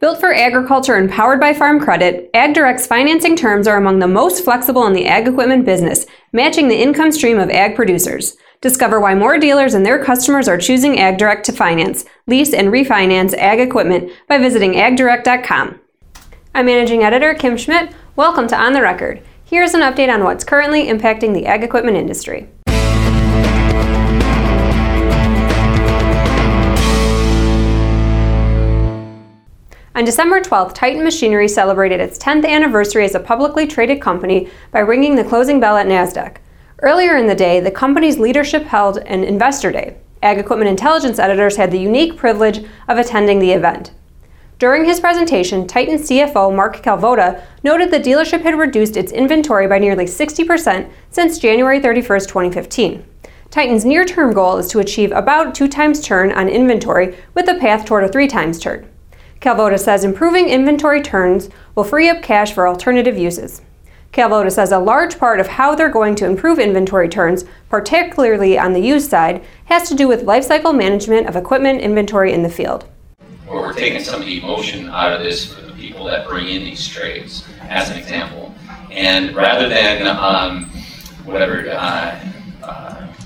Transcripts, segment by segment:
Built for agriculture and powered by Farm Credit, AgDirect's financing terms are among the most flexible in the ag equipment business, matching the income stream of ag producers. Discover why more dealers and their customers are choosing AgDirect to finance, lease, and refinance ag equipment by visiting agdirect.com. I'm managing editor Kim Schmidt. Welcome to On the Record. Here's an update on what's currently impacting the ag equipment industry. On December 12th, Titan Machinery celebrated its 10th anniversary as a publicly traded company by ringing the closing bell at NASDAQ. Earlier in the day, the company's leadership held an investor day. Ag Equipment Intelligence editors had the unique privilege of attending the event. During his presentation, Titan CFO Mark Kalvoda noted the dealership had reduced its inventory by nearly 60% since January 31, 2015. Titan's near term goal is to achieve about two times turn on inventory with a path toward a three times turn. Kalvoda says improving inventory turns will free up cash for alternative uses. Kalvoda says a large part of how they're going to improve inventory turns, particularly on the used side, has to do with lifecycle management of equipment inventory in the field. Or we're taking some of the emotion out of this for the people that bring in these trades, as an example. And rather than um, whatever, uh,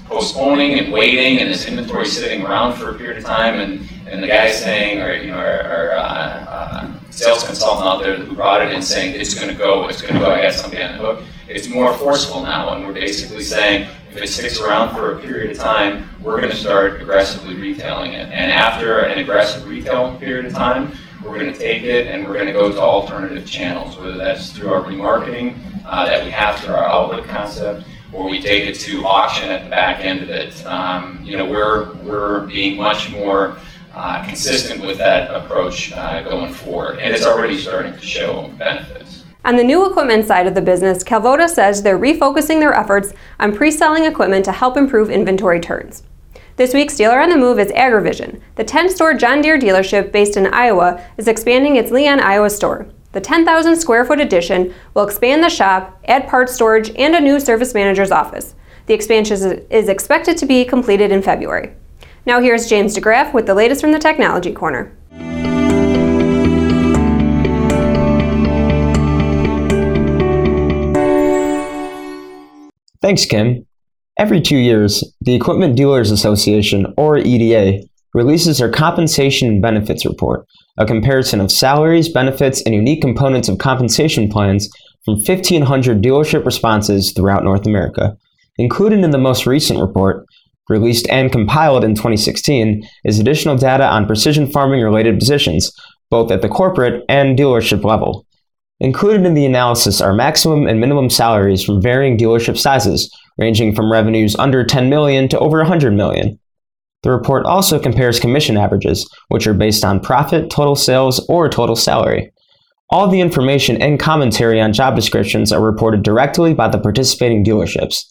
postponing and waiting and this inventory sitting around for a period of time and and the guy saying, or you know, our, our uh, uh, sales consultant out there who brought it in saying it's going to go, it's going to go, I got somebody on the hook. It's more forceful now, and we're basically saying if it sticks around for a period of time, we're going to start aggressively retailing it. And after an aggressive retail period of time, we're going to take it and we're going to go to alternative channels, whether that's through our remarketing uh, that we have through our outlet concept, or we take it to auction at the back end of it. Um, you know, we're we're being much more uh, consistent with that approach uh, going forward. And it's already starting to show benefits. On the new equipment side of the business, Kalvoda says they're refocusing their efforts on pre selling equipment to help improve inventory turns. This week's dealer on the move is AgriVision. The 10 store John Deere dealership based in Iowa is expanding its Leon, Iowa store. The 10,000 square foot addition will expand the shop, add parts storage, and a new service manager's office. The expansion is expected to be completed in February. Now here's James DeGraff with the latest from the Technology Corner. Thanks, Kim. Every two years, the Equipment Dealers Association, or EDA, releases their Compensation and Benefits Report, a comparison of salaries, benefits, and unique components of compensation plans from 1,500 dealership responses throughout North America. Included in the most recent report released and compiled in 2016, is additional data on precision farming related positions, both at the corporate and dealership level. Included in the analysis are maximum and minimum salaries from varying dealership sizes, ranging from revenues under 10 million to over 100 million. The report also compares commission averages, which are based on profit, total sales, or total salary. All the information and commentary on job descriptions are reported directly by the participating dealerships.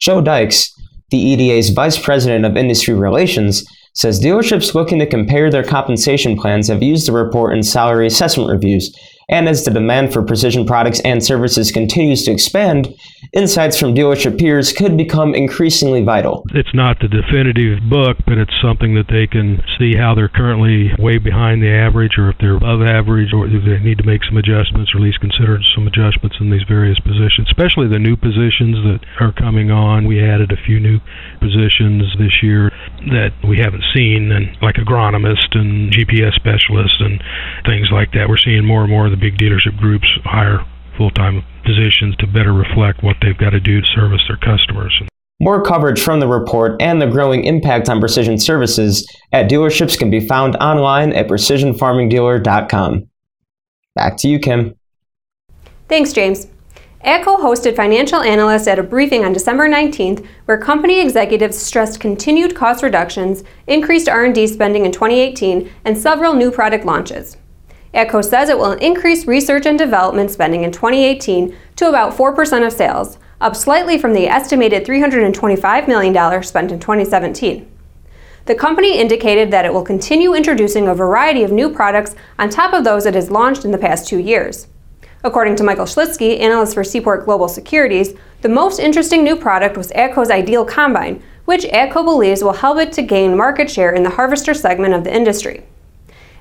Joe Dykes, the EDA's Vice President of Industry Relations says dealerships looking to compare their compensation plans have used the report in salary assessment reviews and as the demand for precision products and services continues to expand, insights from dealership peers could become increasingly vital. It's not the definitive book, but it's something that they can see how they're currently way behind the average or if they're above average or if they need to make some adjustments or at least consider some adjustments in these various positions, especially the new positions that are coming on. We added a few new positions this year that we haven't seen, and like agronomist and GPS specialist and things like that. We're seeing more and more the big dealership groups hire full-time positions to better reflect what they've got to do to service their customers. More coverage from the report and the growing impact on precision services at dealerships can be found online at precisionfarmingdealer.com. Back to you, Kim. Thanks, James. AGCO hosted financial analysts at a briefing on December 19th where company executives stressed continued cost reductions, increased R&D spending in 2018, and several new product launches. AGCO says it will increase research and development spending in 2018 to about 4% of sales, up slightly from the estimated $325 million spent in 2017. The company indicated that it will continue introducing a variety of new products on top of those it has launched in the past two years. According to Michael Shlisky, analyst for Seaport Global Securities, the most interesting new product was AGCO's Ideal Combine, which AGCO believes will help it to gain market share in the harvester segment of the industry.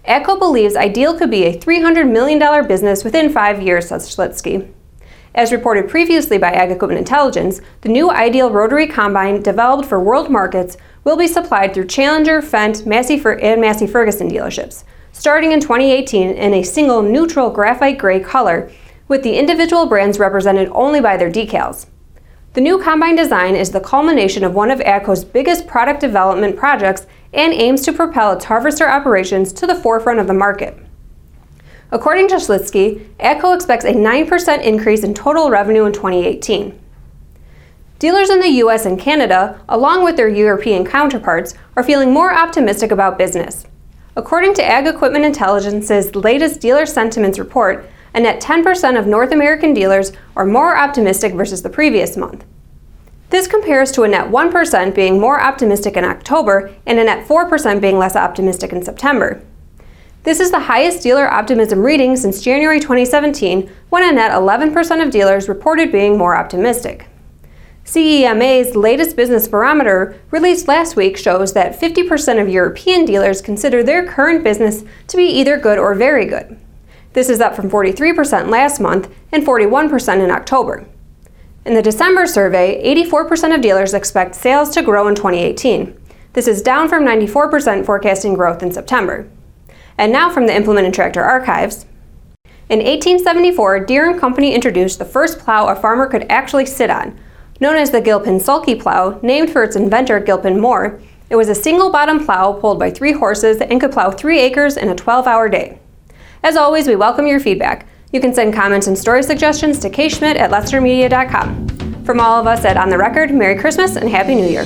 AGCO believes Ideal could be a $300 million business within five years, says Shlisky. As reported previously by Ag Equipment Intelligence, the new Ideal rotary combine developed for world markets will be supplied through Challenger, Fendt, Massey and Massey Ferguson dealerships, starting in 2018 in a single neutral graphite gray color, with the individual brands represented only by their decals. The new combine design is the culmination of one of AGCO's biggest product development projects and aims to propel its harvester operations to the forefront of the market. According to Shlisky, AGCO expects a 9% increase in total revenue in 2018. Dealers in the US and Canada, along with their European counterparts, are feeling more optimistic about business. According to Ag Equipment Intelligence's latest dealer sentiments report, a net 10% of North American dealers are more optimistic versus the previous month. This compares to a net 1% being more optimistic in October and a net 4% being less optimistic in September. This is the highest dealer optimism reading since January 2017, when a net 11% of dealers reported being more optimistic. CEMA's latest business barometer, released last week, shows that 50% of European dealers consider their current business to be either good or very good. This is up from 43% last month and 41% in October. In the December survey, 84% of dealers expect sales to grow in 2018. This is down from 94% forecasting growth in September. And now from the Implement and Tractor Archives. In 1874, Deere & Company introduced the first plow a farmer could actually sit on. Known as the Gilpin Sulky plow, named for its inventor Gilpin Moore, it was a single bottom plow pulled by three horses and could plow three acres in a 12 hour day. As always, we welcome your feedback. You can send comments and story suggestions to kschmidt at lestermedia.com. From all of us at On the Record, Merry Christmas and Happy New Year.